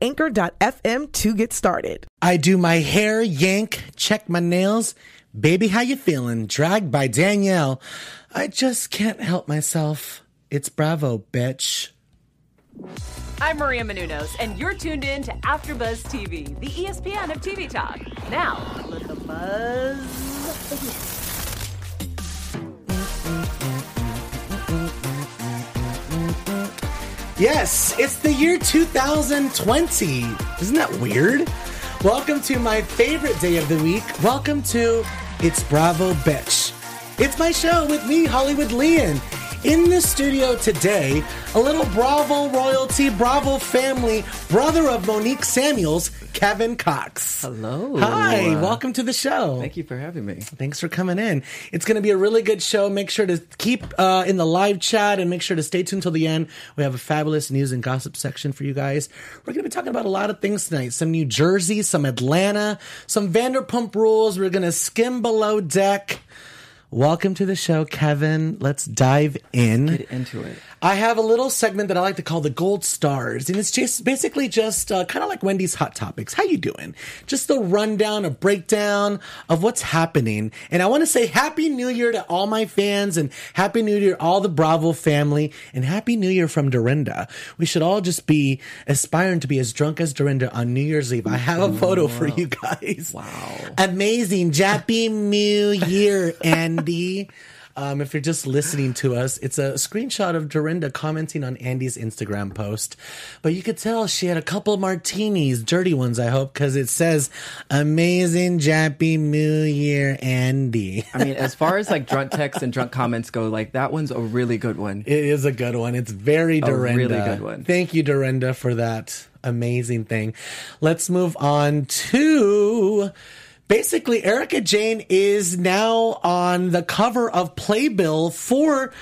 anchor.fm to get started. I do my hair, yank, check my nails. Baby, how you feeling? Dragged by Danielle. I just can't help myself. It's Bravo, bitch. I'm Maria Menounos, and you're tuned in to AfterBuzz TV, the ESPN of TV talk. Now, let the buzz begin. Yes, it's the year 2020. Isn't that weird? Welcome to my favorite day of the week. Welcome to It's Bravo Bitch. It's my show with me, Hollywood Leon. In the studio today, a little Bravo royalty, Bravo family, brother of Monique Samuels, Kevin Cox. Hello. Hi, welcome to the show. Thank you for having me. Thanks for coming in. It's going to be a really good show. Make sure to keep uh, in the live chat and make sure to stay tuned till the end. We have a fabulous news and gossip section for you guys. We're going to be talking about a lot of things tonight. Some New Jersey, some Atlanta, some Vanderpump Rules. We're going to skim below deck. Welcome to the show, Kevin. Let's dive in. Get into it. I have a little segment that I like to call the gold stars, and it's just basically just uh, kind of like Wendy's hot topics. How you doing? Just a rundown, a breakdown of what's happening. And I want to say Happy New Year to all my fans, and Happy New Year all the Bravo family, and Happy New Year from Dorinda. We should all just be aspiring to be as drunk as Dorinda on New Year's Eve. I have a photo for you guys. Wow. Amazing. Happy New Year, Andy. Um, if you're just listening to us, it's a screenshot of Dorinda commenting on Andy's Instagram post. But you could tell she had a couple martinis, dirty ones, I hope, because it says "Amazing Jappy New Year, Andy." I mean, as far as like drunk texts and drunk comments go, like that one's a really good one. It is a good one. It's very Dorinda. really good one. Thank you, Dorinda, for that amazing thing. Let's move on to basically Erika Jayne is now on the cover of Playbill for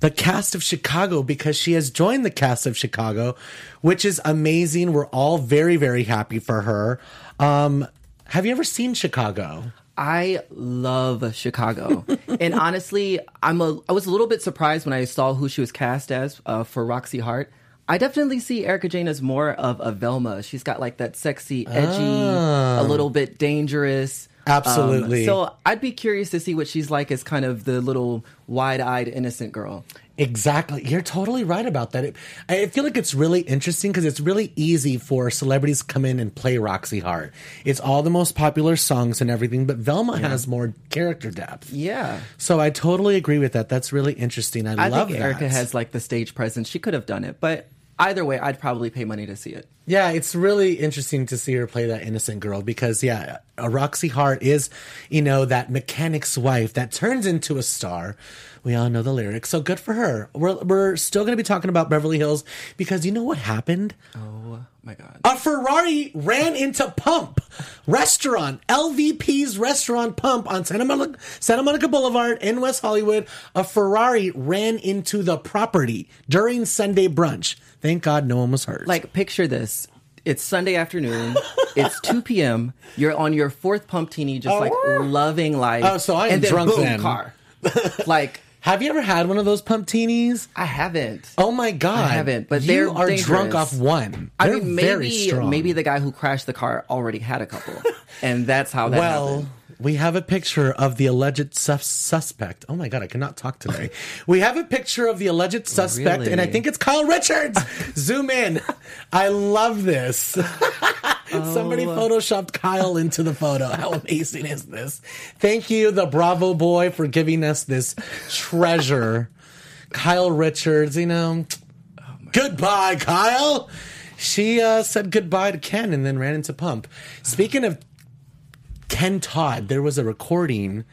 the cast of Chicago because she has joined the cast of Chicago, which is amazing. We're all very, very happy for her. Um, have you ever seen Chicago? I love Chicago, and honestly, I'm a. I was a little bit surprised when I saw who she was cast as uh, for Roxie Hart. I definitely see Erika Jayne as more of a Velma. She's got like that sexy, edgy, a little bit dangerous. Um, Absolutely. so I'd be curious to see what she's like as kind of the little wide-eyed, innocent girl. Exactly. You're totally right about that. It, I feel like it's really interesting because it's really easy for celebrities to come in and play Roxie Hart. It's all the most popular songs and everything, but Velma has more character depth. Yeah. So I totally agree with that. That's really interesting. I, I love think that. Erika has like the stage presence. She could have done it, but either way, I'd probably pay money to see it. Yeah, it's really interesting to see her play that innocent girl because, yeah, a Roxie Hart is, you know, that mechanic's wife that turns into a star. We all know the lyrics, so good for her. We're, we're still going to be talking about Beverly Hills because you know what happened? Oh my god. A Ferrari ran into Pump Restaurant, LVP's restaurant Pump on Santa Monica, Santa Monica Boulevard in West Hollywood. A Ferrari ran into the property during Sunday brunch. Thank God no one was hurt. Like picture this. It's Sunday afternoon. it's 2 p.m. You're on your fourth Pumptini, just like oh. loving life. Oh, so I am and then drunk boom, then. car. like have you ever had one of those pump Pumptinis? I haven't. Oh my God. I haven't, but you they're are dangerous. drunk off one. I They're mean, very maybe strong. maybe the guy who crashed the car already had a couple, and that's how that well, happened. We have a picture of the alleged sus- suspect. Oh my god, I cannot talk today. we have a picture of the alleged suspect, Really? and I think it's Kyle Richards. Zoom in. I love this. Somebody Oh. photoshopped Kyle into the photo. How amazing is this? Thank you, the Bravo boy, for giving us this treasure. Kyle Richards, you know. goodbye, Kyle. She uh, said goodbye to Ken and then ran into Pump. Speaking of Ken Todd, there was a recording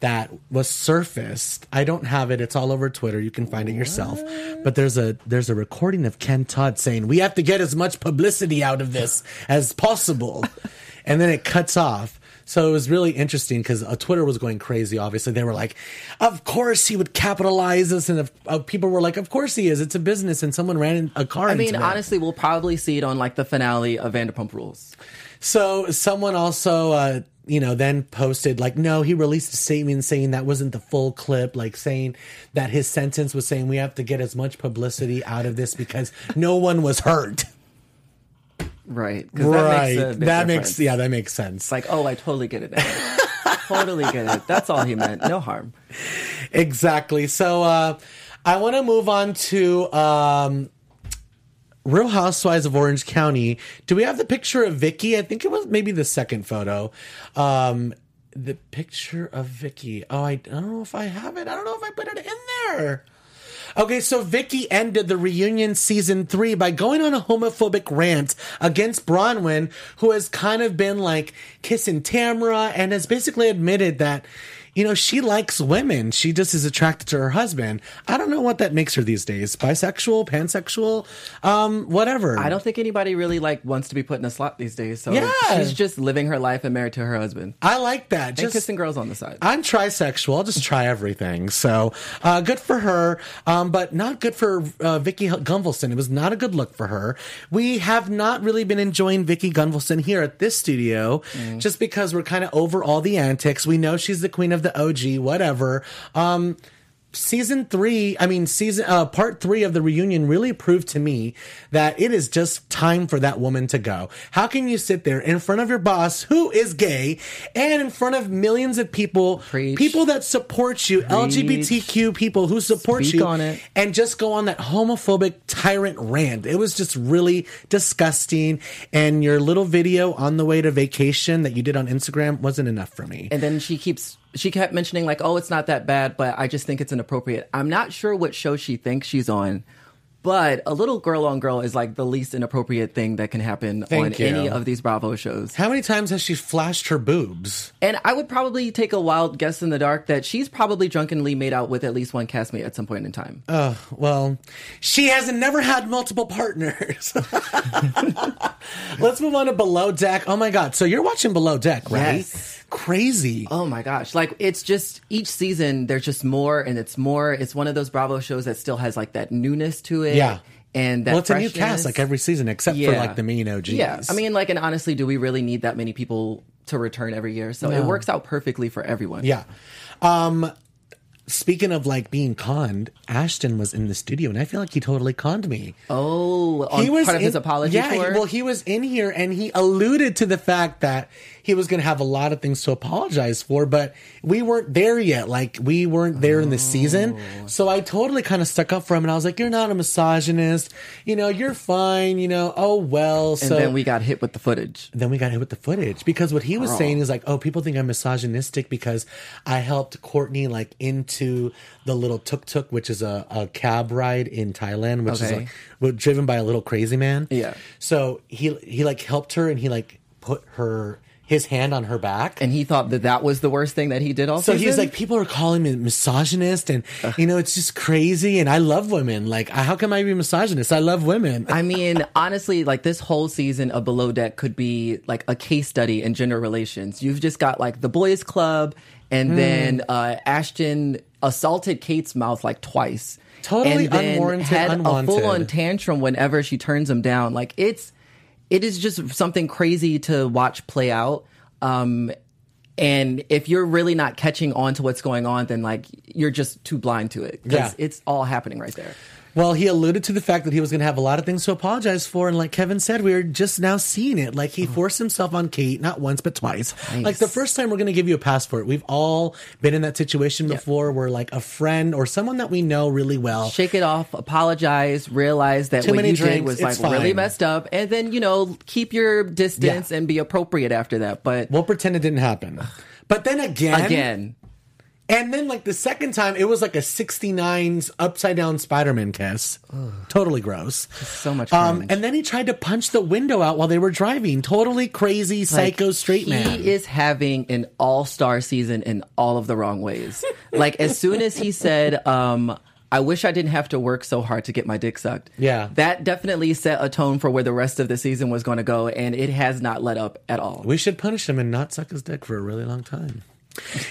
that was surfaced. I don't have it. It's all over Twitter. You can find it yourself. But there's a there's a recording of Ken Todd saying, "We have to get as much publicity out of this as possible." and then it cuts off. So it was really interesting because uh, Twitter was going crazy. Obviously, they were like, "Of course he would capitalize this," and if, uh, people were like, "Of course he is. It's a business." And someone ran in a car. I mean, into it. honestly, we'll probably see it on like the finale of Vanderpump Rules. So someone also, uh, you know, then posted like, no, he released a statement saying that wasn't the full clip, like saying that his sentence was saying we have to get as much publicity out of this because no one was hurt. Right. Right. That makes, that makes yeah, that makes sense. Like, oh, I totally get it totally get it. That's all he meant. No harm. Exactly. So uh, I want to move on to um, Real Housewives of Orange County. Do we have the picture of Vicki? I think it was maybe the second photo. Um, the picture of Vicki. Oh, I, don't know if I have it. I don't know if I put it in there. Okay, so Vicki ended the reunion season three by going on a homophobic rant against Braunwyn, who has kind of been like kissing Tamara and has basically admitted that, you know, she likes women. She just is attracted to her husband. I don't know what that makes her these days. Bisexual, pansexual, um, whatever. I don't think anybody really like wants to be put in a slot these days. So Yeah. she's just living her life and married to her husband. I like that. And Just kissing girls on the side. I'm trisexual. I'll just try everything. So uh, good for her, um, but not good for uh, Vicki Gunvalson. It was not a good look for her. We have not really been enjoying Vicki Gunvalson here at this studio, just because we're kind of over all the antics. We know she's the queen of the OG, whatever. Um, season three i mean season uh part three of the reunion really proved to me that it is just time for that woman to go how can you sit there in front of your boss who is gay and in front of millions of people Preach. people that support you lgbtq people who support Speak you on it. and just go on that homophobic tyrant rant it was just really disgusting and your little video on the way to vacation that you did on instagram wasn't enough for me And then she keeps she kept mentioning like, "Oh, it's not that bad, but I just think it's inappropriate." I'm not sure what show she thinks she's on, but a little girl on girl is like the least inappropriate thing that can happen Thank on you. any of these Bravo shows. how many times has she flashed her boobs And I would probably take a wild guess in the dark that she's probably drunkenly made out with at least one castmate at some point in time. Oh, well, she hasn't never had multiple partners. Let's move on to Below Deck. Oh my God. So you're watching Below Deck, right? Yes. Crazy. Oh my gosh. Like it's just each season there's just more and it's more. It's one of those Bravo shows that still has like that newness to it. Yeah. And that well, it's a new cast like every season except for like the main OGs. Yeah. I mean, like, and honestly, do we really need that many people to return every year? So it works out perfectly for everyone. yeah. Um, speaking of like being conned, Ashton was in the studio and I feel like he totally conned me. Oh, on part of his apology yeah, he- tour? well, he was in here and he alluded to the fact that he was going to have a lot of things to apologize for, but we weren't there yet. Like we weren't there in the season, Oh. so I totally kind of stuck up for him, and I was like, "You're not a misogynist, you know. You're fine, you know. Oh well." and so then we got hit with the footage. then we got hit with the footage because what he was oh. saying is like, oh, people think I'm misogynistic because I helped Courtney like into the little tuk tuk, which is a, a cab ride in Thailand, which is Okay. like well, driven by a little crazy man. Yeah. So he he like helped her and he like put her his hand on her back. And he thought that that was the worst thing that he did all so season? he's like, people are calling me misogynist, and you know, it's just crazy. And I love women. Like, how come I be misogynist? I love women. I mean, honestly, like this whole season of Below Deck could be like a case study in gender relations. You've just got like the boys' club, Hmm. and then uh, Ashton assaulted Kate's mouth like twice. Totally and then unwarranted, had unwanted. a full on tantrum whenever she turns him down. Like it's, it is just something crazy to watch play out. Um, and if you're really not catching on to what's going on, then like you're just too blind to it because Yeah. it's all happening right there. Well, he alluded to the fact that he was going to have a lot of things to apologize for, and like Kevin said, we are just now seeing it. Like he mm. forced himself on Kate, not once but twice. Like the first time, we're going to give you a pass for it. We've all been in that situation before, where like a friend or someone that we know really well. shake it off, apologize, realize that Too what you did was like it's really messed up, and then you know keep your distance Yeah. and be appropriate after that. But We'll pretend it didn't happen. But then again, again, And then like the second time, it was like a 69's upside down Spider-Man kiss. Totally gross. So much Um, and then he tried to punch the window out while they were driving. Totally crazy, psycho Like, straight man. He is having an all star season in all of the wrong ways. like as soon as he said, um, I wish I didn't have to work so hard to get my dick sucked. Yeah. That definitely set a tone for where the rest of the season was going to go, and it has not let up at all. We should punish him and not suck his dick for a really long time.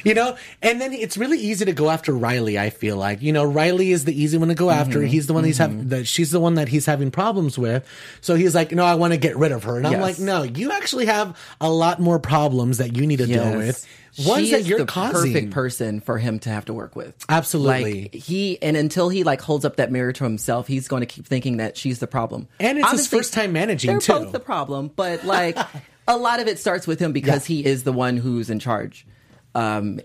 You know, and then it's really easy to go after Rhylee. I feel like you know Rhylee is the easy one to go mm-hmm. after. He's the one he's having. Mm-hmm. That she's the one that he's having problems with. So he's like, no, I want to get rid of her. And I'm like, no, you actually have a lot more problems that you need to deal with. Ones She that you're the causing. perfect person for him to have to work with. Absolutely. Like he and until he like holds up that mirror to himself, he's going to keep thinking that she's the problem. And it's his first time managing, They're too. both the problem, but like a lot of it starts with him because Yeah. he is the one who's in charge. Um,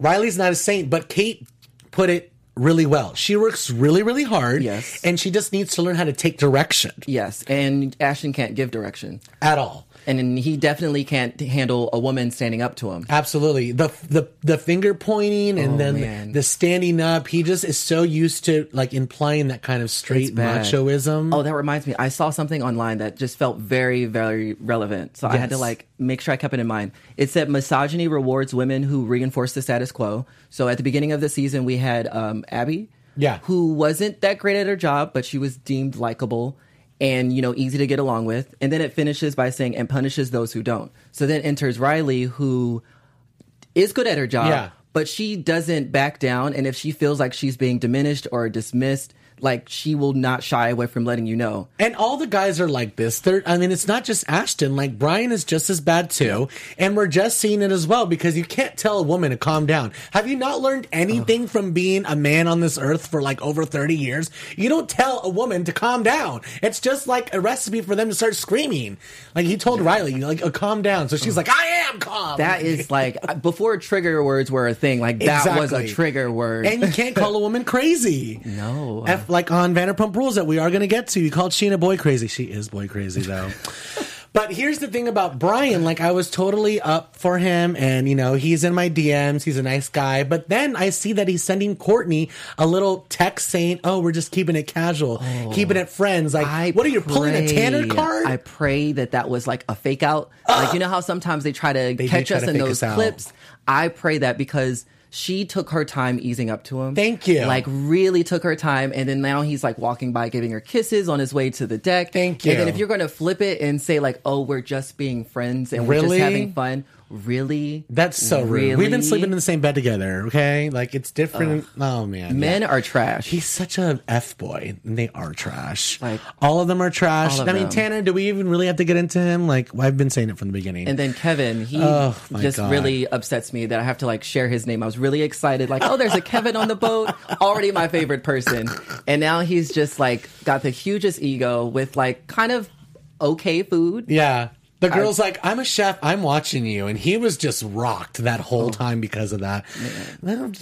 Rhylee's not a saint, but Kate put it really well. She works really, really hard. Yes. And she just needs to learn how to take direction yes, and Ashton can't give direction, at all. And he definitely can't handle a woman standing up to him. Absolutely. The the the finger pointing and Oh, then man. the standing up. He just is so used to like implying that kind of straight machoism. Oh, that reminds me. I saw something online that just felt very, very relevant. So I had to like make sure I kept it in mind. It said misogyny rewards women who reinforce the status quo. So at the beginning of the season, we had um, Abby, Yeah. who wasn't that great at her job, but she was deemed likable and you know easy to get along with. And then it finishes by saying and punishes those who don't. So then enters Rhylee, who is good at her job, Yeah. but she doesn't back down. And if she feels like she's being diminished or dismissed, like she will not shy away from letting you know. And all the guys are like this. They're, I mean, it's not just Ashton. Like Brian is just as bad too, and we're just seeing it as well because you can't tell a woman to calm down. Have you not learned anything from being a man on this earth for like over thirty years? You don't tell a woman to calm down. It's just like a recipe for them to start screaming. Like he told Rhylee, like, oh, "Calm down." So she's like, "I am calm." That is like before trigger words were a thing. Like that was a trigger word. and you can't call a woman crazy. No. F, like on Vanderpump Rules that we are going to get to. You called Scheana boy crazy. She is boy crazy though. but here's the thing about Brian. Like I was totally up for him, and you know he's in my DMs. He's a nice guy. But then I see that he's sending Courtney a little text saying, "Oh, we're just keeping it casual, oh, keeping it friends." Like, I what are you pulling a Tanner card? I pray that that was like a fake out. like you know how sometimes they try to do catch try us to in those clips. I pray that because she took her time easing up to him. Thank you. Like really took her time, and then now he's like walking by, giving her kisses on his way to the deck. Thank you. And then if you're going to flip it and say like, "Oh, we're just being friends and we're just having fun," really? That's so rude. We've been sleeping in the same bed together. Okay, like it's different. oh man, Men yeah. are trash. He's such a f boy, and they are trash. Like- all of them are trash. I mean. Tanner, do we even really have to get into him? Like I've been saying it from the beginning. And then Kevin, he Oh, just God. really upsets me that I have to like share his name. I was really excited, like, oh, there's a Kevin on the boat, already my favorite person. And now he's just like got the hugest ego with like kind of okay food. yeah, the girl's like, "I'm a chef. I'm watching you," and he was just rocked that Oh. whole time because of that.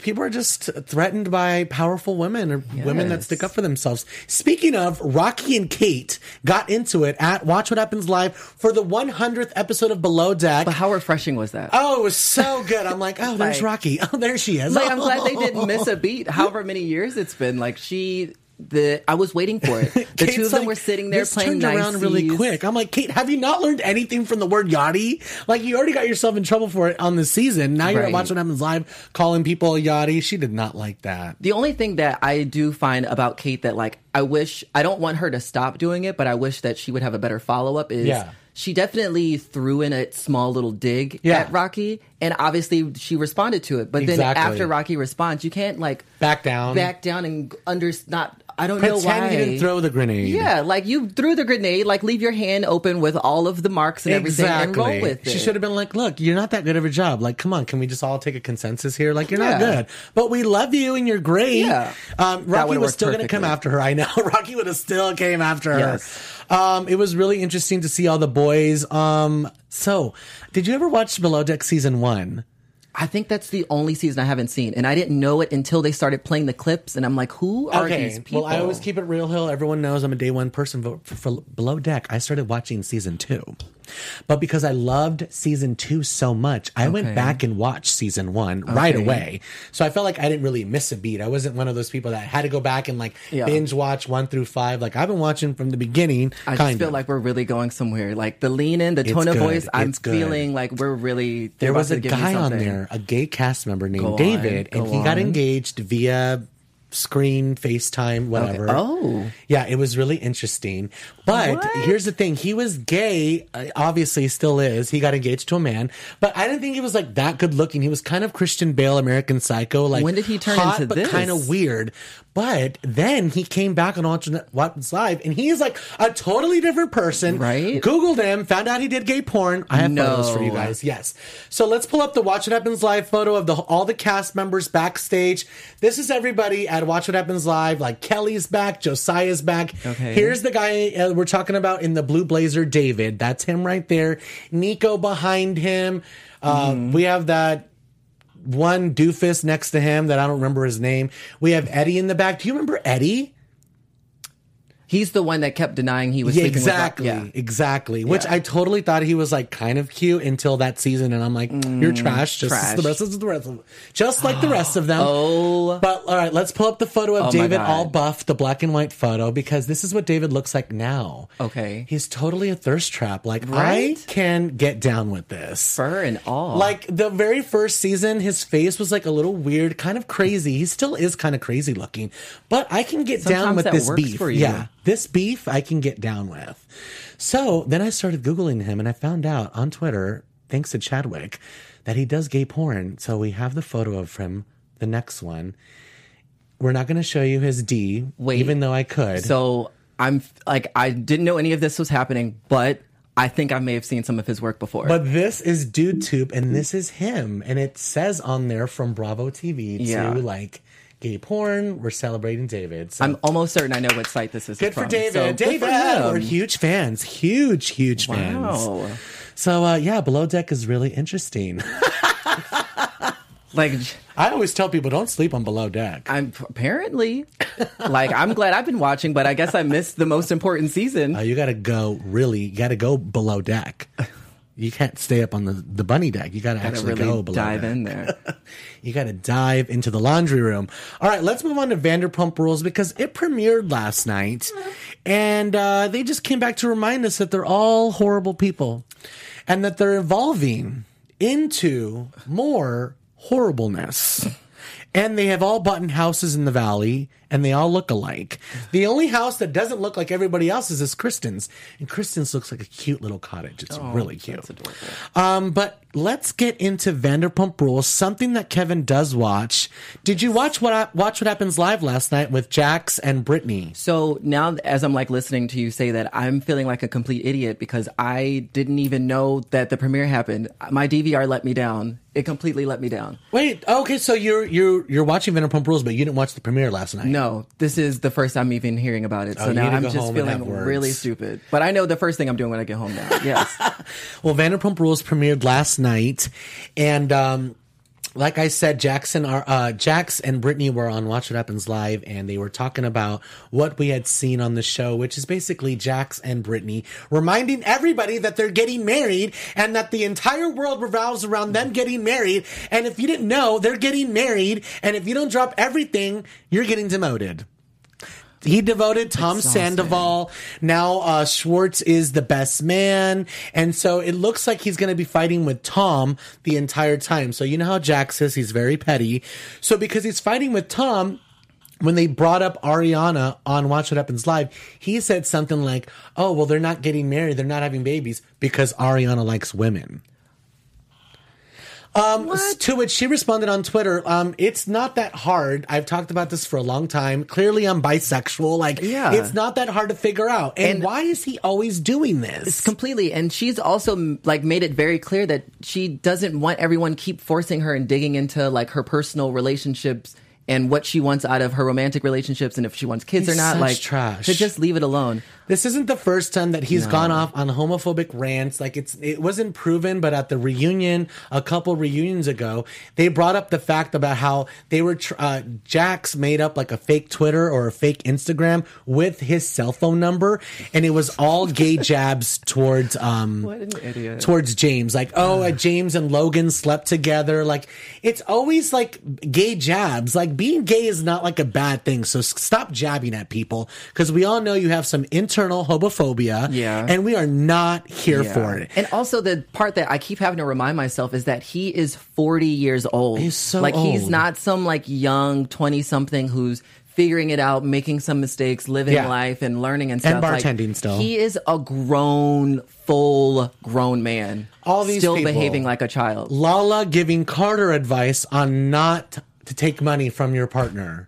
People are just threatened by powerful women or women that stick up for themselves. Speaking of, Rocky and Kate got into it at Watch What Happens Live for the 100th episode of Below Deck. But how refreshing was that? Oh, it was so good. I'm like, oh, there's Like- Rocky. Oh, there she is. like I'm glad they didn't miss a beat. However many years it's been, like she, the I was waiting for it. The two of them like, were sitting there this playing turned around really quick. I'm like, Kate, have you not learned anything from the word yachty? Like, you already got yourself in trouble for it on the season. Now you're at Right. Watch What Happens Live calling people a yachty. She did not like that. The only thing that I do find about Kate that like I wish I don't want her to stop doing it, but I wish that she would have a better follow up is Yeah. she definitely threw in a small little dig Yeah. at Rocky and obviously she responded to it. But then after Rocky responds, you can't like Back down. back down and under not I don't Pretend know why you didn't throw the grenade. yeah, like you threw the grenade, like leave your hand open with all of the marks and everything and roll with it. She should have been like, "Look, you're not that good of a job. Like, come on, can we just all take a consensus here? Like, you're not Yeah. good, but we love you and you're great." Yeah. Um, Rocky was still going to come after her. I know. Rocky would have still came after her. Yes. Um, it was really interesting to see all the boys. Um, so did you ever watch Below Deck season one? I think that's the only season I haven't seen, and I didn't know it until they started playing the clips, and I'm like, who are these people? Well, I always keep it real, Hill. Everyone knows I'm a day one person. For, for, for Below Deck, I started watching season two. But because I loved season two so much, I went back and watched season one right away. So I felt like I didn't really miss a beat. I wasn't one of those people that had to go back and like Yeah. binge watch one through five. Like I've been watching from the beginning. I just feel of. like we're really going somewhere. Like the lean in, the It's tone of good. voice. I'm good. feeling like we're really. there was a to give me guy on there, a gay cast member named Go on, David, and go he got engaged via screen, FaceTime, whatever. Oh. Yeah, it was really interesting. But What? here's the thing. He was gay, uh, obviously still is. He got engaged to a man, but I didn't think he was like that good looking. He was kind of Christian Bale, American Psycho, like When did he turn hot, into but this? kind of weird. But then he came back on Watch What's Live and he is like a totally different person. Right? Googled him, found out he did gay porn. I have photos for you guys. Yes. So let's pull up the Watch What Happens Live photo of the all the cast members backstage. This is everybody at Watch What Happens Live. Like Kelly's back, Josiah's back. Okay. Here's the guy uh, we're talking about in the blue blazer, David. That's him right there. Nico behind him. Uh, Mm-hmm. We have that one doofus next to him that I don't remember his name. We have Eddie in the back. Do you remember Eddie? He's the one that kept denying he was Yeah, sleeping exactly, with. Yeah. exactly. Which Yeah. I totally thought he was like kind of cute until that season, and I'm like, you're trash, just Mm, trash. the rest of the rest of them, just like the rest of them. Oh. but all right, let's pull up the photo of Oh David all buff, the black and white photo, because this is what David looks like now. Okay. he's totally a thirst trap. Like Right? I can get down with this. Fur and all. Like the very first season, his face was like a little weird, kind of crazy. He still is kind of crazy looking, but I can get down with this beef. for you. Yeah, this beef I can get down with. So then I started Googling him and I found out on Twitter, thanks to Chadwick, that he does gay porn. So we have the photo of him, the next one. We're not going to show you his D, Wait. even though I could. So I'm like I didn't know any of this was happening, but I think I may have seen some of his work before. But this is DudeTube, and this is him, and it says on there from Bravo TV Yeah. to like gay porn. We're celebrating David. So I'm almost certain I know what site this is good for. David. So good David, for we're huge fans, huge, huge fans. Wow. So uh, yeah, Below Deck is really interesting. Like I always tell people don't sleep on Below Deck. I'm apparently like I'm glad I've been watching, but I guess I missed the most important season. Uh, you got to go really. You got to go below deck. You can't stay up on the, the bunny deck. You got to actually really go below dive in there. You got to dive into the laundry room. All right, let's move on to Vanderpump Rules because it premiered last night, and uh, they just came back to remind us that they're all horrible people, and that they're evolving into more horribleness. And they have all bought houses in the valley, and they all look alike. The only house that doesn't look like everybody else's is Kristen's, and Kristen's looks like a cute little cottage. It's really cute. Um, but let's get into Vanderpump Rules, something that Kevin does watch. Did you watch what watch what happens live last night with Jax and Brittany? So now, as I'm like listening to you say that, I'm feeling like a complete idiot because I didn't even know that the premiere happened. My DVR let me down. It completely let me down. Wait, okay, so you're you're you're watching Vanderpump Rules, but you didn't watch the premiere last night. No, this is the first I'm even hearing about it. Oh, So you now I'm just home and have feeling really stupid. But I know the first thing I'm doing when I get home now. Yes. Well, Vanderpump Rules premiered last night, and um, like I said, Jackson, are, uh, Jax and Brittany were on Watch What Happens Live, and they were talking about what we had seen on the show, which is basically Jax and Brittany reminding everybody that they're getting married and that the entire world revolves around them getting married. And if you didn't know, they're getting married, and if you don't drop everything, you're getting demoted. He devoted Tom Exhausting. Sandoval. Now uh, Schwartz is the best man, and so it looks like he's going to be fighting with Tom the entire time. So you know how Jax is; he's very petty. So because he's fighting with Tom, when they brought up Ariana on Watch What Happens Live, he said something like, "Oh, well, they're not getting married; they're not having babies because Ariana likes women." Um, to which she responded on Twitter, um, it's not that hard. I've talked about this for a long time. Clearly, I'm bisexual. Like, Yeah. it's not that hard to figure out. And, And- why is he always doing this? completely and she's also like made it very clear that she doesn't want everyone keep forcing her and digging into like her personal relationships and what she wants out of her romantic relationships and if she wants kids He's or not like trash. to just leave it alone This isn't the first time that he's gone off on homophobic rants. Like it's it wasn't proven, but at the reunion a couple reunions ago, they brought up the fact about how they were tr- uh, Jax made up like a fake Twitter or a fake Instagram with his cell phone number, and it was all gay jabs towards um What an idiot. towards James. Like, oh, uh, James and Logan slept together. Like, it's always like gay jabs. Like, being gay is not like a bad thing. So s- stop jabbing at people because we all know you have some internal homophobia. Yeah. And we are not here Yeah. for it. And also the part that I keep having to remind myself is that he is 40 years old. He's so like he's not some like young 20 something who's figuring it out, making some mistakes, living Yeah. life and learning and And stuff. Like, bartending still. He is a grown, full grown man. All these still people. behaving like a child. Lala giving Carter advice on not to take money from your partner.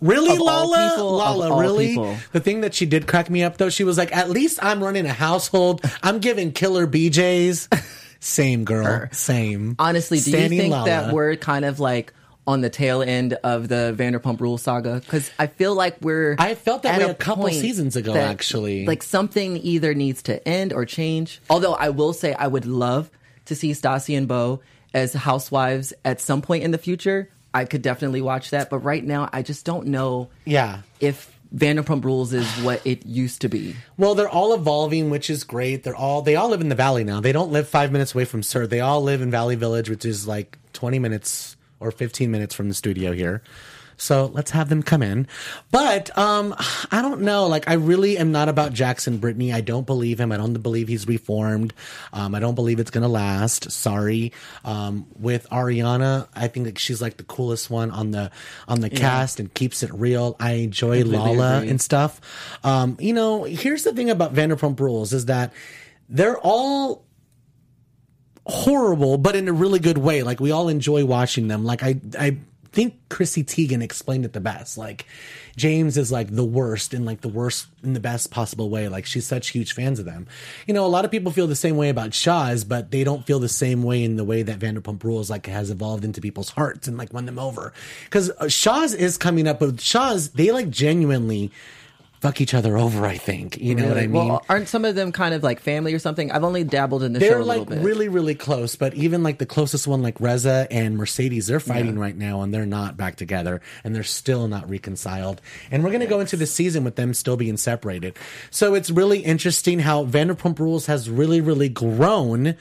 Really, Of Lala? people, Lala, all really? people. The thing that she did crack me up though, she was like, "At least I'm running a household. I'm giving killer BJ's." Same girl, same. Honestly, do Standing you think Lala. that we're kind of like on the tail end of the Vanderpump Rules saga? Because I feel like we're. I felt that at way a couple seasons ago, that, actually. Like something either needs to end or change. Although I will say I would love to see Stassi and Beau as housewives at some point in the future. I could definitely watch that, but right now I just don't know Yeah. if Vanderpump Rules is what it used to be. Well, they're all evolving, which is great. They're all they all live in the valley now. They don't live five minutes away from SUR. They all live in Valley Village, which is like twenty minutes or fifteen minutes from the studio here. So let's have them come in. But um I don't know. Like I really am not about Jackson Brittany. I don't believe him. I don't believe he's reformed. Um I don't believe it's gonna last. Sorry. Um with Ariana, I think that she's like the coolest one on the on the cast and keeps it real. I enjoy Completely Lala agree. and stuff. Um, you know, here's the thing about Vanderpump Rules is that they're all horrible, but in a really good way. Like we all enjoy watching them. Like I, I think Chrissy Teigen explained it the best. Like James is like the worst in like the worst in the best possible way. Like she's such huge fans of them. You know, a lot of people feel the same way about Shahs, but they don't feel the same way in the way that Vanderpump Rules like has evolved into people's hearts and like won them over. Because uh, Shahs is coming up, but Shahs they like genuinely fuck each other over. I think you know what I mean. Well, aren't some of them kind of like family or something? I've only dabbled in the show they're a little like bit. really really close but even like the closest one like reza and mercedes they're fighting right now and they're not back together and they're still not reconciled and we're going to go into the season with them still being separated so it's really interesting how vanderpump rules has really really grown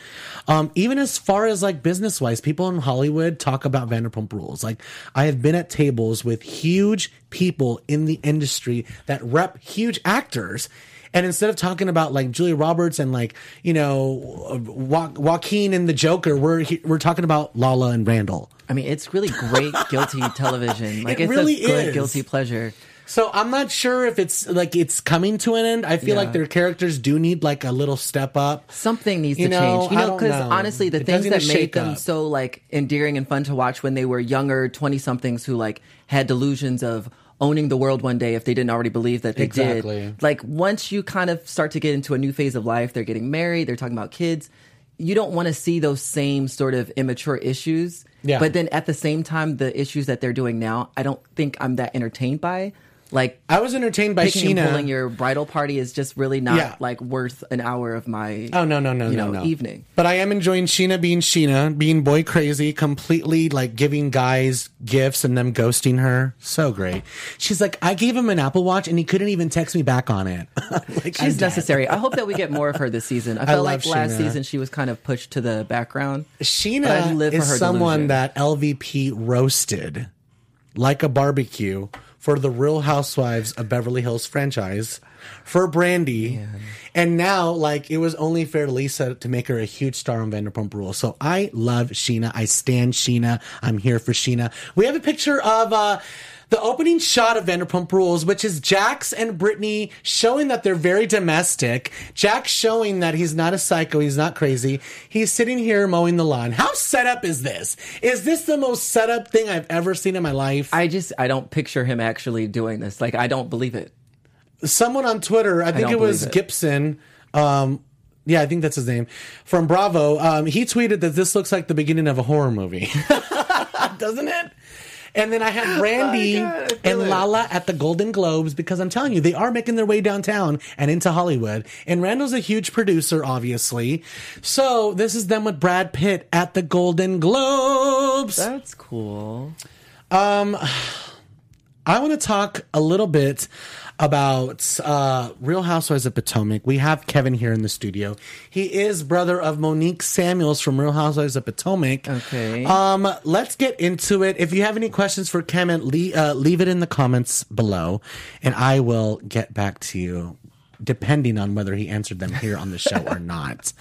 um, even as far as like business wise people in hollywood talk about vanderpump rules like i have been at tables with huge people in the industry that rep huge actors and instead of talking about like Julia Roberts and like you know jo- Joaquin and the Joker, we're we're talking about Lala and Randall. I mean, it's really great guilty television. Like It it's really a good is. guilty pleasure. So I'm not sure if it's like it's coming to an end. I feel Yeah. like their characters do need like a little step up. Something needs You to know, change. You know, because honestly, the It things that made them up. so like endearing and fun to watch when they were younger, twenty somethings who like had delusions of owning the world one day if they didn't already believe that they Exactly. did. Like once you kind of start to get into a new phase of life, they're getting married, they're talking about kids. You don't want to see those same sort of immature issues. Yeah. But then at the same time, the issues that they're doing now, I don't think I'm that entertained by. Like I was entertained by picking and pulling your bridal party is just really not Yeah. like worth an hour of my Oh no no no you no know, no evening. But I am enjoying Scheana being Scheana, being boy crazy, completely like giving guys gifts and them ghosting her. So great. She's like, I gave him an Apple Watch and he couldn't even text me back on it. like, She's necessary. I hope that we get more of her this season. I felt like love last Scheana. season she was kind of pushed to the background. I Scheana live for is her someone delusion. that LVP roasted like a barbecue for the Real Housewives of Beverly Hills franchise for Brandi. And now, like, it was only fair to Lisa to make her a huge star on Vanderpump Rules. So I love Scheana. I stand Scheana. I'm here for Scheana. We have a picture of, uh, the opening shot of Vanderpump Rules, which is Jax and Brittany showing that they're very domestic. Jax showing that he's not a psycho, he's not crazy. He's sitting here mowing the lawn. How set up is this? Is this the most set up thing I've ever seen in my life? I just I don't picture him actually doing this. Like I don't believe it. Someone on Twitter, I think don't it was it. Gibson, um, yeah, I think that's his name, from Bravo, um, he tweeted that this looks like the beginning of a horror movie. Doesn't it? And then I had Randy Oh God, and. Lala at the Golden Globes because I'm telling you, they are making their way downtown and into Hollywood. And Randall's a huge producer, obviously. So this is them with Brad Pitt at the Golden Globes. That's cool. Um, I want to talk a little bit about uh, Real Housewives of Potomac. We have Kevin here in the studio. He is brother of Monique Samuels from Real Housewives of Potomac. Okay. Um, let's get into it. If you have any questions for Kevin, leave, uh, leave it in the comments below, and I will get back to you. Depending on whether he answered them here on the show or not,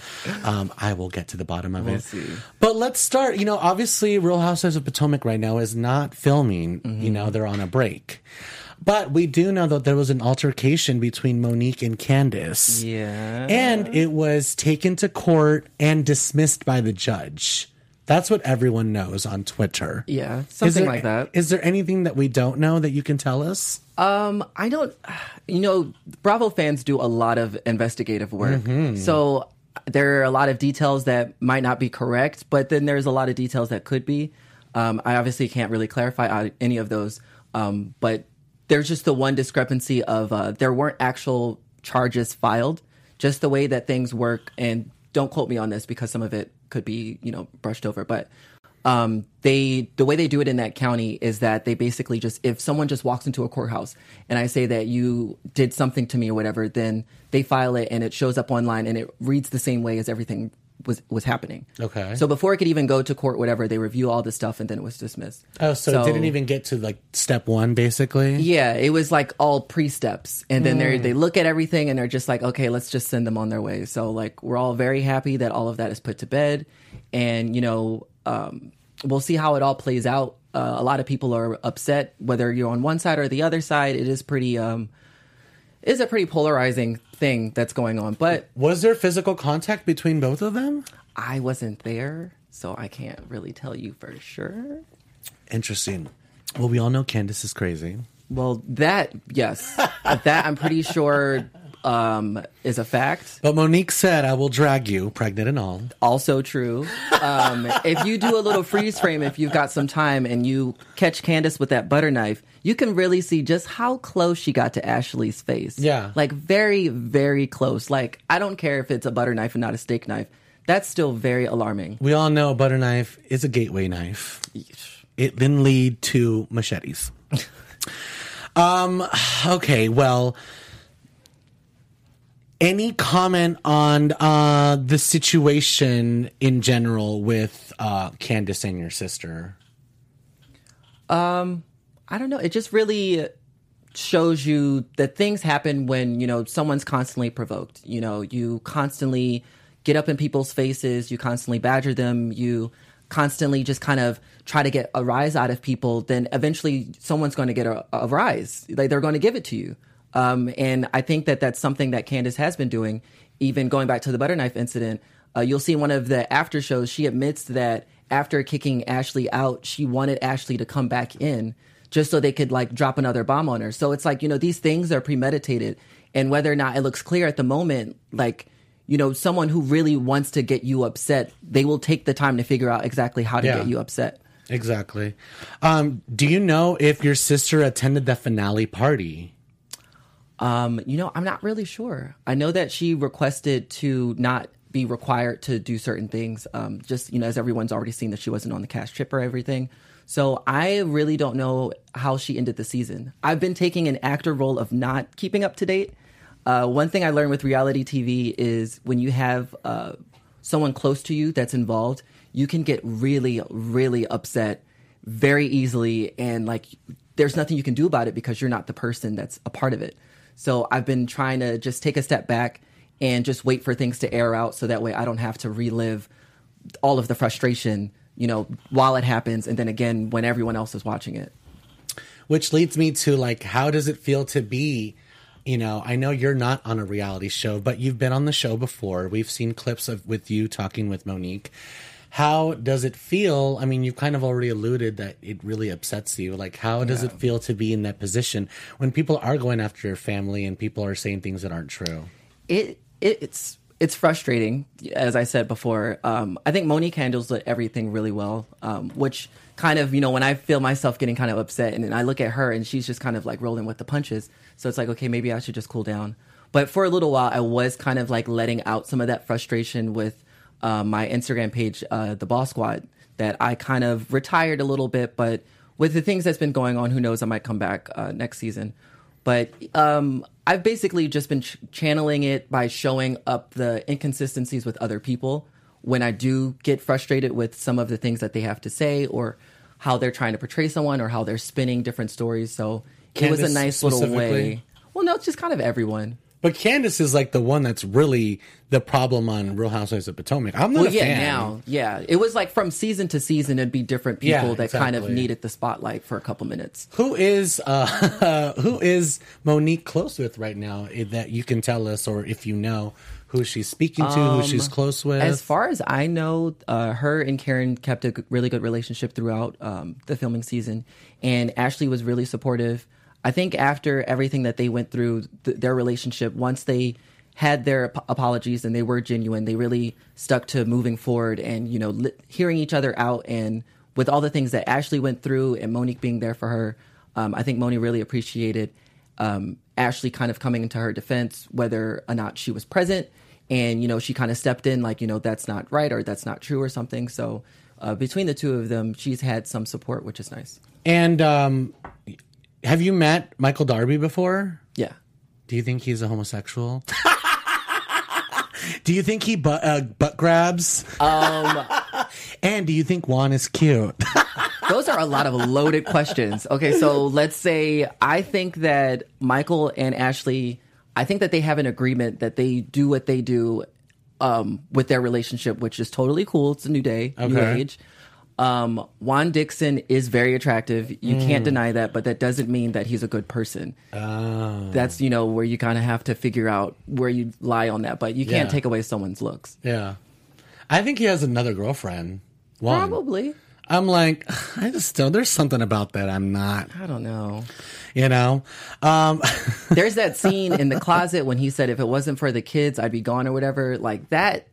um, I will get to the bottom of it. see. But let's start. You know, obviously, Real Housewives of Potomac right now is not filming. You know, they're on a break. But we do know that there was an altercation between Monique and Candiace. Yeah. And it was taken to court and dismissed by the judge. That's what everyone knows on Twitter. Yeah, something there- like that. Is there anything that we don't know that you can tell us? Um, I don't. You know, Bravo fans do a lot of investigative work, Mm-hmm. so there are a lot of details that might not be correct, but then there's a lot of details that could be. Um, I obviously can't really clarify any of those, um, but there's just the one discrepancy of uh, there weren't actual charges filed, just the way that things work. And don't quote me on this because some of it could be you know brushed over, but um, they the way they do it in that county is that they basically just if someone just walks into a courthouse and I say that you did something to me or whatever, then they file it and it shows up online and it reads the same way as everything was was happening. Okay. So before it could even go to court, whatever, they review all this stuff and then it was dismissed. Oh, so, it didn't even get to like step one, basically? Yeah, it was like all pre steps, and then they they look at everything and they're just like, okay, let's just send them on their way. So like we're all very happy that all of that is put to bed, and you know um, we'll see how it all plays out. Uh, a lot of people are upset whether you're on one side or the other side. It is pretty um, is a pretty polarizing thing that's going on, but Was there physical contact between both of them? I wasn't there, so I can't really tell you for sure. Interesting. Well, we all know Candiace is crazy. Well, that yes, that I'm pretty sure um, is a fact. But Monique said, I will drag you, pregnant and all. Also true. Um, if you do a little freeze frame, if you've got some time and you catch Candiace with that butter knife, you can really see just how close she got to Ashley's face. Yeah. Like very, very close. Like, I don't care if it's a butter knife and not a steak knife. That's still very alarming. We all know a butter knife is a gateway knife. It then lead to machetes. um, okay, well, any comment on uh, the situation in general with uh, Candiace and your sister? I don't know. It just really shows you that things happen when, you know, someone's constantly provoked. You know, you constantly get up in people's faces, you constantly badger them, you constantly just kind of try to get a rise out of people, then eventually someone's going to get a, a rise. Like they're going to give it to you. Um, and I think that that's something that Candiace has been doing. Even going back to the butter knife incident, uh, you'll see in one of the after shows, she admits that after kicking Ashley out, she wanted Ashley to come back in just so they could like drop another bomb on her. So it's like, you know, these things are premeditated. And whether or not it looks clear at the moment, like, you know, someone who really wants to get you upset, they will take the time to figure out exactly how to Yeah. get you upset. Exactly. Um, do you know if your sister attended the finale party? Um, you know, I'm not really sure. I know that she requested to not be required to do certain things. Um, just you know, as everyone's already seen that she wasn't on the cast trip or everything. So I really don't know how she ended the season. I've been taking an actor role of not keeping up to date. Uh, one thing I learned with reality TV is when you have uh, someone close to you that's involved, you can get really, really upset very easily, and like there's nothing you can do about it because you're not the person that's a part of it. So I've been trying to just take a step back and just wait for things to air out so that way I don't have to relive all of the frustration, you know, while it happens and then again when everyone else is watching it. Which leads me to like, how does it feel to be? You know, I know you're not on a reality show, but you've been on the show before. We've seen clips of with you talking with Monique. How does it feel? I mean, you've kind of already alluded that it really upsets you. Like, how does it feel to be in that position when people are going after your family and people are saying things that aren't true? it, it it's it's frustrating, as I said before. Um, I think Monique handles everything really well, um, which kind of, you know, when I feel myself getting kind of upset and then I look at her and she's just kind of like rolling with the punches. So it's like, okay, maybe I should just cool down. But for a little while, I was kind of like letting out some of that frustration with uh, my Instagram page, uh, The Boss Squad, that I kind of retired a little bit. But with the things that's been going on, who knows, I might come back uh, next season. But um, I've basically just been ch- channeling it by showing up the inconsistencies with other people when I do get frustrated with some of the things that they have to say or how they're trying to portray someone or how they're spinning different stories. So it was a nice little way. Well, no, it's just kind of everyone. But Candiace is like the one that's really the problem on Real Housewives of Potomac. I'm not Well, a yeah, fan. now, yeah. It was like from season to season, it'd be different Yeah, people that kind of needed the spotlight for a couple minutes. Who is uh, who is Monique close with right now eh, that you can tell us, or if you know who she's speaking to, who she's close with? Um, As far as I know, uh, her and Karen kept a really good relationship throughout um, the filming season, and Ashley was really supportive. I think after everything that they went through, th- their relationship, once they had their ap- apologies and they were genuine, they really stuck to moving forward and you know li- hearing each other out. And with all the things that Ashley went through and Monique being there for her, um, I think Moni really appreciated um, Ashley kind of coming into her defense, whether or not she was present. And, you know, she kind of stepped in like, you know, that's not right or that's not true or something. So uh, between the two of them, she's had some support, which is nice. and um, have you met Michael Darby before? Yeah. Do you think he's a homosexual? do you think he butt, uh, butt grabs? Um, and do you think Juan is cute? those are a lot of loaded questions. Okay, so let's say I think that Michael and Ashley, I think that they have an agreement that they do what they do um, with their relationship, which is totally cool. It's a new day, new age. Um, Juan Dixon is very attractive. You can't deny that, but that doesn't mean that he's a good person. That's you know where you kind of have to figure out where you lie on that, but you can't Yeah. take away someone's looks. yeah. I think he has another girlfriend. Probably. I'm like, I just don't, there's something about that I'm not, I don't know. you know? Um, There's that scene in the closet when he said, "If it wasn't for the kids, I'd be gone" or whatever. Like that.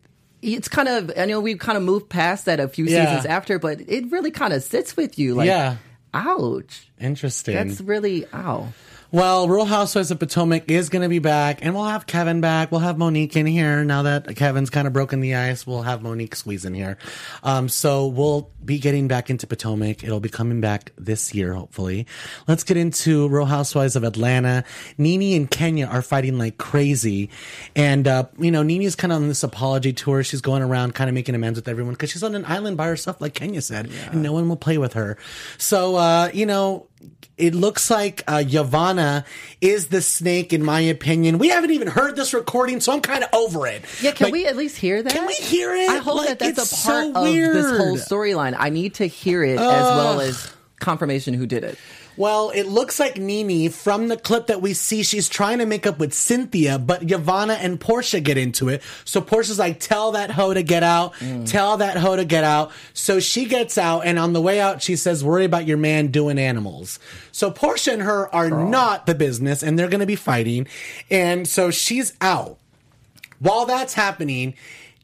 It's kind of. I know we've kind of moved past that a few Yeah. seasons after, but it really kind of sits with you. Like, Yeah. ouch. interesting. That's really ow. Well, Real Housewives of Potomac is going to be back, and we'll have Kevin back. We'll have Monique in here. Now that Kevin's kind of broken the ice, we'll have Monique squeeze in here. Um, so we'll be getting back into Potomac. It'll be coming back this year, hopefully. Let's get into Real Housewives of Atlanta. Nene and Kenya are fighting like crazy. And, uh, you know, Nene's kind of on this apology tour. She's going around kind of making amends with everyone because she's on an island by herself, like Kenya said, and no one will play with her. So, uh, you know, it looks like uh, Yovanna is the snake, in my opinion. We haven't even heard this recording, so I'm kind of over it. Yeah, can Like, we at least hear that? Can we hear it? I hope Like, that that's a part so of this whole storyline. I need to hear it as well as confirmation who did it. Well, it looks like Nene from the clip that we see, she's trying to make up with Cynthia, but Yovanna and Portia get into it. So Portia's like, tell that hoe to get out, mm. tell that hoe to get out. So she gets out, and on the way out, she says, worry about your man doing animals. So Portia and her are not the business, and they're going to be fighting. And so she's out. While that's happening,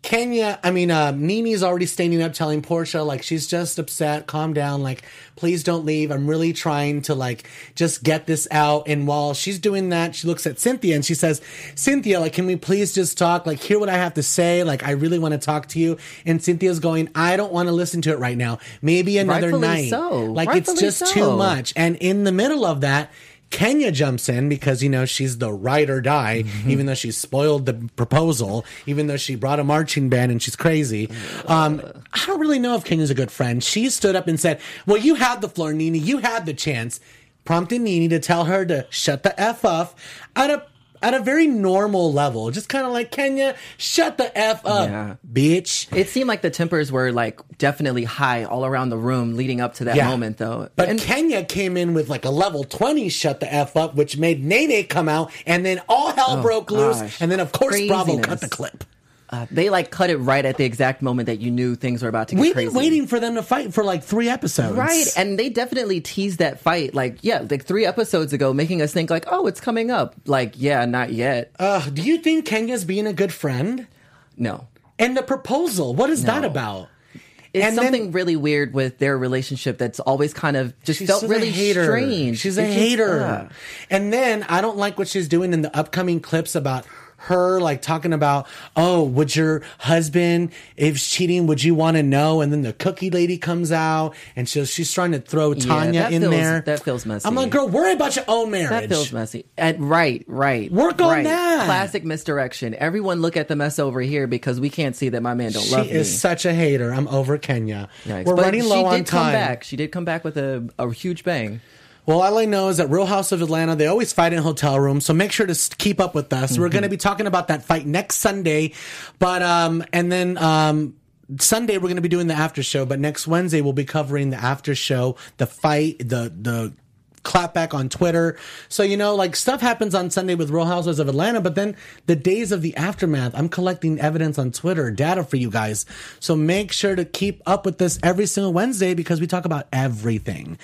Kenya, I mean, uh, Nene's already standing up telling Portia, like, she's just upset, calm down, like, please don't leave. I'm really trying to, like, just get this out. And while she's doing that, she looks at Cynthia and she says, Cynthia, like, can we please just talk? Like, hear what I have to say. Like, I really want to talk to you. And Cynthia's going, I don't want to listen to it right now. Maybe another Rightfully night. so. Like, Rightfully it's just so. too much. And in the middle of that, Kenya jumps in because, you know, she's the ride or die, Mm-hmm. even though she spoiled the proposal, even though she brought a marching band and she's crazy. Um, I don't really know if Kenya's a good friend. She stood up and said, Well, you had the floor, Nene. You had the chance. Prompting Nene to tell her to shut the F off at a at a very normal level. Just kind of like, Kenya, shut the F up, Yeah. bitch. It seemed like the tempers were like definitely high all around the room leading up to that Yeah. moment, though. But And- Kenya came in with like a level 20 shut the F up, which made Nene come out, and then all hell oh, broke loose. Oh. And then, of course, Bravo cut the clip. Uh, they like cut it right at the exact moment that you knew things were about to get We've crazy. been waiting for them to fight for like three episodes. Right, and they definitely teased that fight, like yeah, like three episodes ago, making us think like, oh, it's coming up. Like, yeah, not yet. Uh, do you think Kenya's being a good friend? No. And the proposal, what is that about? It's And then- something really weird with their relationship that's always kind of just felt really hater. strange. She's a It just- hater. uh, And then I don't like what she's doing in the upcoming clips about her like talking about, oh, would your husband, if he's cheating, would you want to know? And then the cookie lady comes out and she's she's trying to throw Tanya that in feels- there. that feels messy. I'm like, girl, worry about your own marriage. That feels messy. And right, right. Work on right. that. Classic misdirection. Everyone look at the mess over here because we can't see that my man don't She love is such a hater. I'm over Kenya. Yikes. We're But running low she on did time. come back. She did come back with a, a huge bang. Well, all I know is that Real House of Atlanta, they always fight in hotel rooms, so make sure to keep up with us. We're Mm-hmm. going to be talking about that fight next Sunday, but um, and then um. Sunday we're going to be doing the after show, but next Wednesday we'll be covering the after show, the fight, the the clapback on Twitter. So you know, like stuff happens on Sunday with Real Housewives of Atlanta, but then the days of the aftermath, I'm collecting evidence on Twitter, data for you guys. So make sure to keep up with this every single Wednesday because we talk about everything.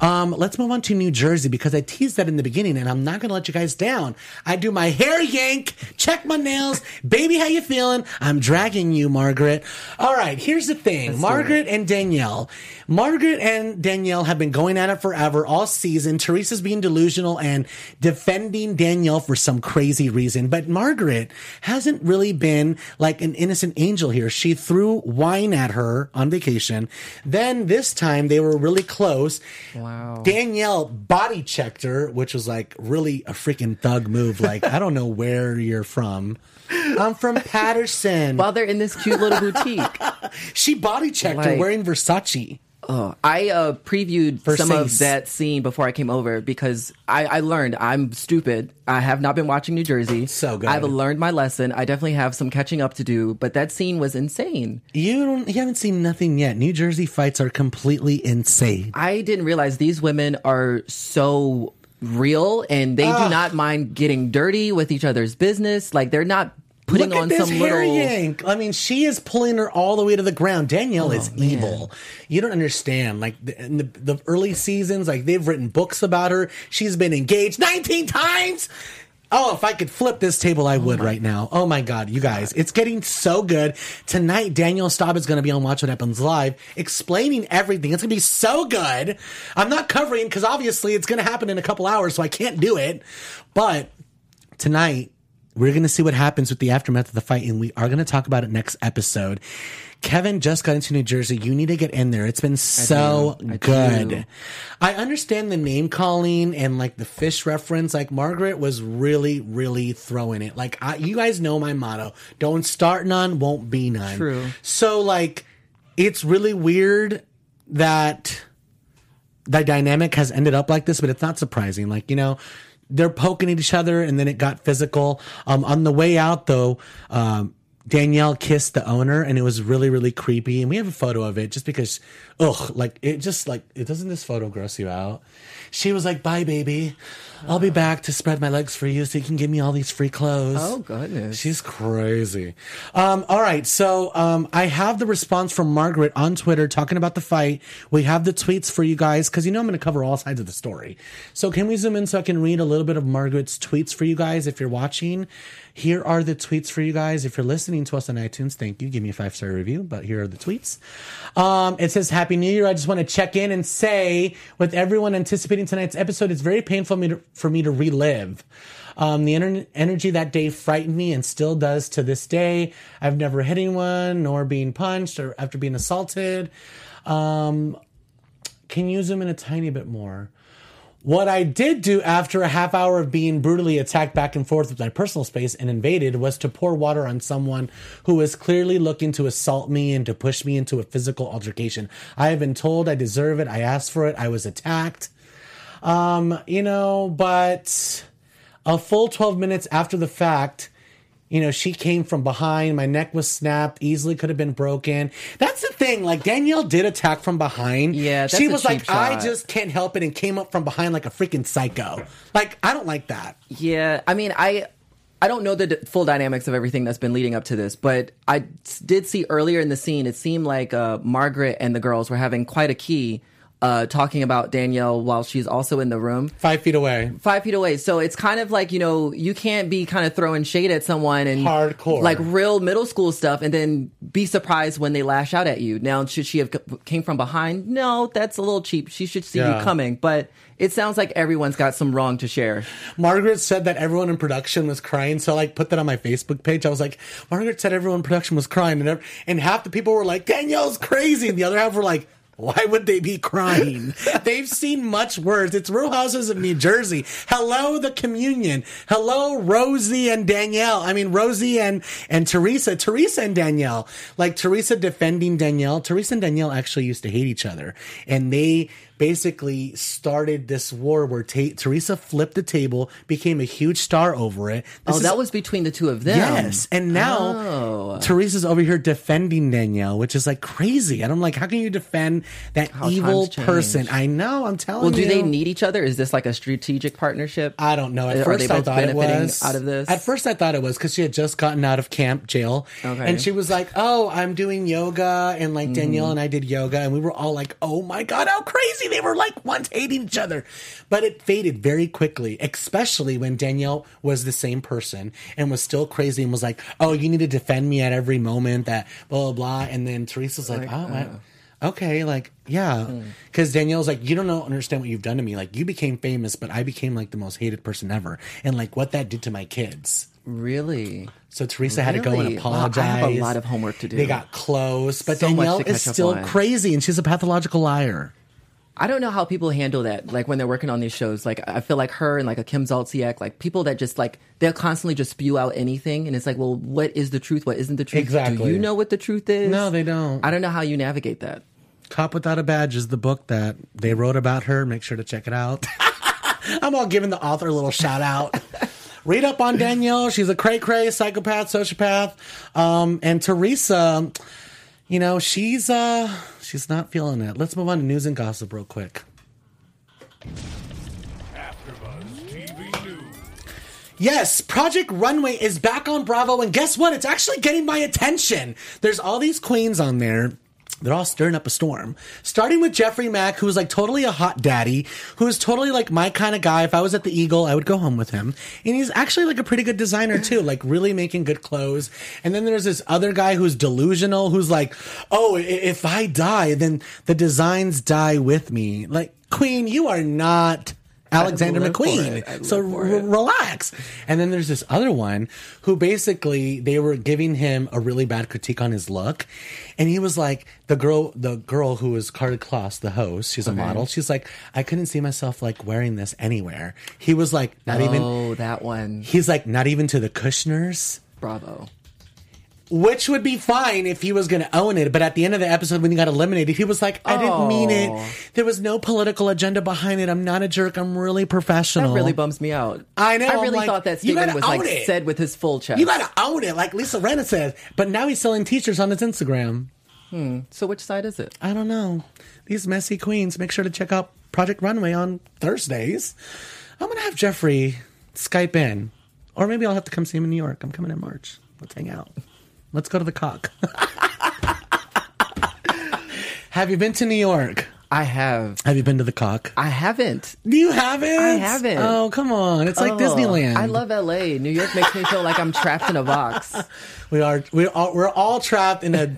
Um, let's move on to New Jersey because I teased that in the beginning, and I'm not going to let you guys down. I do my hair yank, check my nails, baby, how you feeling? I'm dragging you, Margaret. All right, here's the thing, Margaret and Danielle. Margaret and Danielle have been going at it forever, all season. Teresa's being delusional and defending Danielle for some crazy reason, but Margaret hasn't really been like an innocent angel here. She threw wine at her on vacation. Then this time they were really close. Wow. Danielle body checked her, which was like really a freaking thug move. Like, I don't know where you're from. I'm from Paterson. While they're in this cute little boutique. she body checked her wearing Versace. Oh, I uh, previewed For some of that scene before I came over because I, I learned I'm stupid. I have not been watching New Jersey. So good. I've learned my lesson. I definitely have some catching up to do, but that scene was insane. You don't. You haven't seen nothing yet. New Jersey fights are completely insane. I didn't realize these women are so real and they do not mind getting dirty with each other's business. Like they're not putting Look on some hair little. yank. I mean, she is pulling her all the way to the ground. Danielle oh, is Oh, man. evil. You don't understand. Like the, in the, the early seasons, like they've written books about her. She's been engaged 19 times. Oh, if I could flip this table, I oh, would right now. Oh my God, you guys, it's getting so good. Tonight, Danielle Staub is going to be on Watch What Happens Live explaining everything. It's going to be so good. I'm not covering because obviously it's going to happen in a couple hours, so I can't do it. But tonight we're going to see what happens with the aftermath of the fight and we are going to talk about it next episode kevin just got into new jersey you need to get in there it's been so do. I good do. I understand the name calling and like the fish reference like margaret was really really throwing it like I, you guys know my motto don't start none won't be none True. so like it's really weird that the dynamic has ended up like this, but it's not surprising. Like, you know, they're poking at each other and then it got physical. Um, on the way out though, um, Danielle kissed the owner and it was really, really creepy. And we have a photo of it just because, ugh, like it just like, it doesn't this photo gross you out? She was like, bye baby. I'll be back to spread my legs for you so you can give me all these free clothes. Oh, goodness. She's crazy. Um, all right. So, um, I have the response from Margaret on Twitter talking about the fight. We have the tweets for you guys because you know I'm going to cover all sides of the story. So can we zoom in so I can read a little bit of Margaret's tweets for you guys if you're watching? Here are the tweets for you guys. If you're listening to us on iTunes, thank you. Give me a five star review, but here are the tweets. Um, it says, Happy New Year. I just want to check in and say, with everyone anticipating tonight's episode, it's very painful me to, for me to relive. Um, the ener- energy that day frightened me and still does to this day. I've never hit anyone, nor being punched or after being assaulted. Um, can you zoom in a tiny bit more? What I did do after a half hour of being brutally attacked back and forth with my personal space and invaded was to pour water on someone who was clearly looking to assault me and to push me into a physical altercation. I have been told I deserve it. I asked for it. I was attacked. Um, you know, but a full 12 minutes after the fact, you know, she came from behind. My neck was snapped, easily could have been broken. That's the thing. Like, Danielle did attack from behind. Yeah, she was like, I just can't help it and came up from behind like a freaking psycho. Like, I don't like that. Yeah, I mean, I I don't know the d- full dynamics of everything that's been leading up to this, but I did see earlier in the scene. It seemed like uh, Margaret and the girls were having quite a key uh, talking about Danielle while she's also in the room Five feet away. five feet away. So it's kind of like, you know, you can't be kind of throwing shade at someone and Hardcore. like real middle school stuff and then be surprised when they lash out at you. Now, should she have came from behind? No, that's a little cheap. She should see Yeah. you coming. But it sounds like everyone's got some wrong to share. Margaret said that everyone in production was crying, so I like put that on my Facebook page. I was like, Margaret said everyone in production was crying, and, ev- and half the people were like, Danielle's crazy, and the other half were like, why would they be crying? They've seen much worse. It's Real Houses of New Jersey. Hello, the communion. Hello, Rosie and Danielle. I mean, Rosie and, and Teresa. Teresa and Danielle. Like, Teresa defending Danielle. Teresa and Danielle actually used to hate each other. And they basically started this war where Ta- Teresa flipped the table, became a huge star over it. This oh, is- that was between the two of them. Yes, and now Oh. Teresa's over here defending Danielle, which is like crazy. And I'm like, how can you defend that How evil person? I know. I'm telling Well, you. Well, do they need each other? Is this like a strategic partnership? I don't know. At Are first, I thought it was out of this? At first, I thought it was because she had just gotten out of camp jail, Okay. and she was like, "Oh, I'm doing yoga," and Mm-hmm. like Danielle and I did yoga, and we were all like, "Oh my god, how crazy!" They were like once hating each other, but it faded very quickly, especially when Danielle was the same person and was still crazy and was like, "Oh, you need to defend me at every moment," that blah blah blah, and then Teresa's like, Like, "Oh, I- uh. okay, like yeah, because Danielle's like, you don't know, understand what you've done to me. Like you became famous, but I became like the most hated person ever, and like what that did to my kids. Really? So Teresa had to go and apologize. Wow, I have a lot of homework to do. They got close, but So Danielle is still on. crazy, and she's a pathological liar. I don't know how people handle that. Like when they're working on these shows, like I feel like her and like a Kim Zolciak, like people that just like they'll constantly just spew out anything, and it's like, well, what is the truth? What isn't the truth? Exactly. Do you know what the truth is? No, they don't. I don't know how you navigate that. Cop Without a Badge is the book that they wrote about her. Make sure to check it out. I'm all giving the author a little shout out. Read up on Danielle. She's a cray cray psychopath, sociopath. Um, and Teresa, you know, she's uh she's not feeling it. Let's move on to news and gossip real quick. Yes, Project Runway is back on Bravo, and guess what? It's actually getting my attention. There's all these queens on there. They're all stirring up a storm. Starting with Geoffrey Mac, who's like totally a hot daddy, who is totally like my kind of guy. If I was at the Eagle, I would go home with him. And he's actually like a pretty good designer too, like really making good clothes. And then there's this other guy who's delusional, who's like, oh, if I die, then the designs die with me. Like, Queen, you are not Alexander McQueen. So relax. And then there's this other one who basically they were giving him a really bad critique on his look, and he was like, the girl, the girl who was Karlie Kloss, the host, she's a model. She's like, I couldn't see myself like wearing this anywhere. He was like, not even. oh, that one. He's like, not even to the Kushners. Bravo. Which would be fine if he was going to own it, but at the end of the episode, when he got eliminated, he was like, "I didn't mean it. Oh. There was no political agenda behind it. I'm not a jerk. I'm really professional." That really bums me out. I know, I really like, thought that statement was like it. said with his full chest. You gotta own it, like Lisa Rinna says. But now he's selling t-shirts on his Instagram. Hmm. so which side is it? I don't know. These messy queens. Make sure to check out Project Runway on Thursdays. I'm gonna have Geoffrey Skype in, or maybe I'll have to come see him in New York. I'm coming in March. Let's hang out. Let's go to the cock. have you been to New York? I have. Have you been to the cock? I haven't. You haven't? I haven't. Oh, come on. It's like Oh, Disneyland. I love LA. New York makes me feel like I'm trapped in a box. We are we're all, we're all trapped in a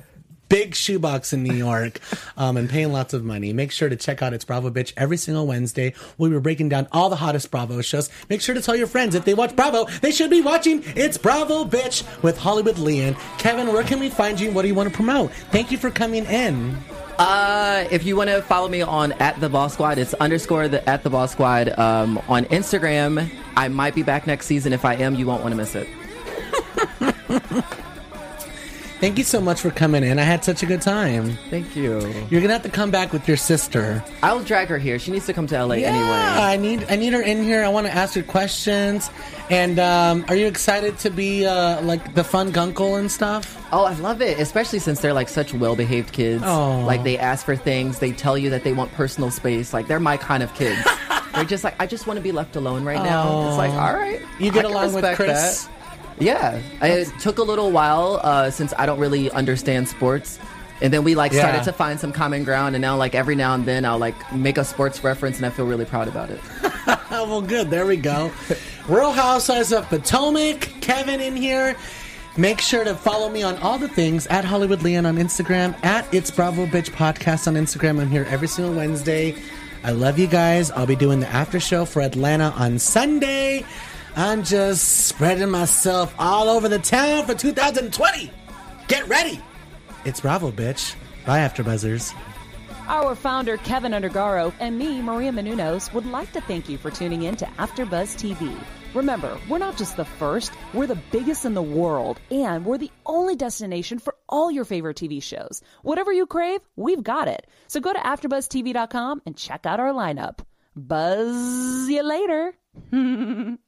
big shoebox in New York, um, and paying lots of money. Make sure to check out It's Bravo Bitch every single Wednesday. We'll be breaking down all the hottest Bravo shows. Make sure to tell your friends if they watch Bravo, they should be watching It's Bravo Bitch with Hollywood Leon. Kevin, where can we find you? What do you want to promote? Thank you for coming in. Uh, if you want to follow me on at the ball Squad, it's underscore the at the ball Squad um, on Instagram. I might be back next season. If I am, you won't want to miss it. Thank you so much for coming in. I had such a good time. Thank you. You're gonna have to come back with your sister. I'll drag her here. She needs to come to LA Yeah, anyway. I need I need her in here. I want to ask her questions. And um, are you excited to be uh, like the fun gunkle and stuff? Oh, I love it, especially since they're like such well-behaved kids. Oh. Like they ask for things, they tell you that they want personal space. Like they're my kind of kids. they're just like, I just want to be left alone right now. It's like, all right, You get I along with Chris? that. Yeah, it took a little while uh, since I don't really understand sports And then we like started to find some common ground, and now like every now and then I'll like make a sports reference, and I feel really proud about it. Well, good. There we go. Real Housewives of Potomac. Kevin in here. Make sure to follow me on all the things at Hollywood Leon on Instagram, at It's Bravo Bitch Podcast on Instagram. I'm here every single Wednesday. I love you guys. I'll be doing the after show for Atlanta on Sunday. I'm just spreading myself all over the town for 2020. Get ready. It's Bravo, bitch. Bye, After Buzzers. Our founder, Kevin Undergaro, and me, Maria Menounos, would like to thank you for tuning in to AfterBuzz TV. Remember, we're not just the first, we're the biggest in the world, and we're the only destination for all your favorite TV shows. Whatever you crave, we've got it. So go to AfterBuzzTV.com and check out our lineup. Buzz you later.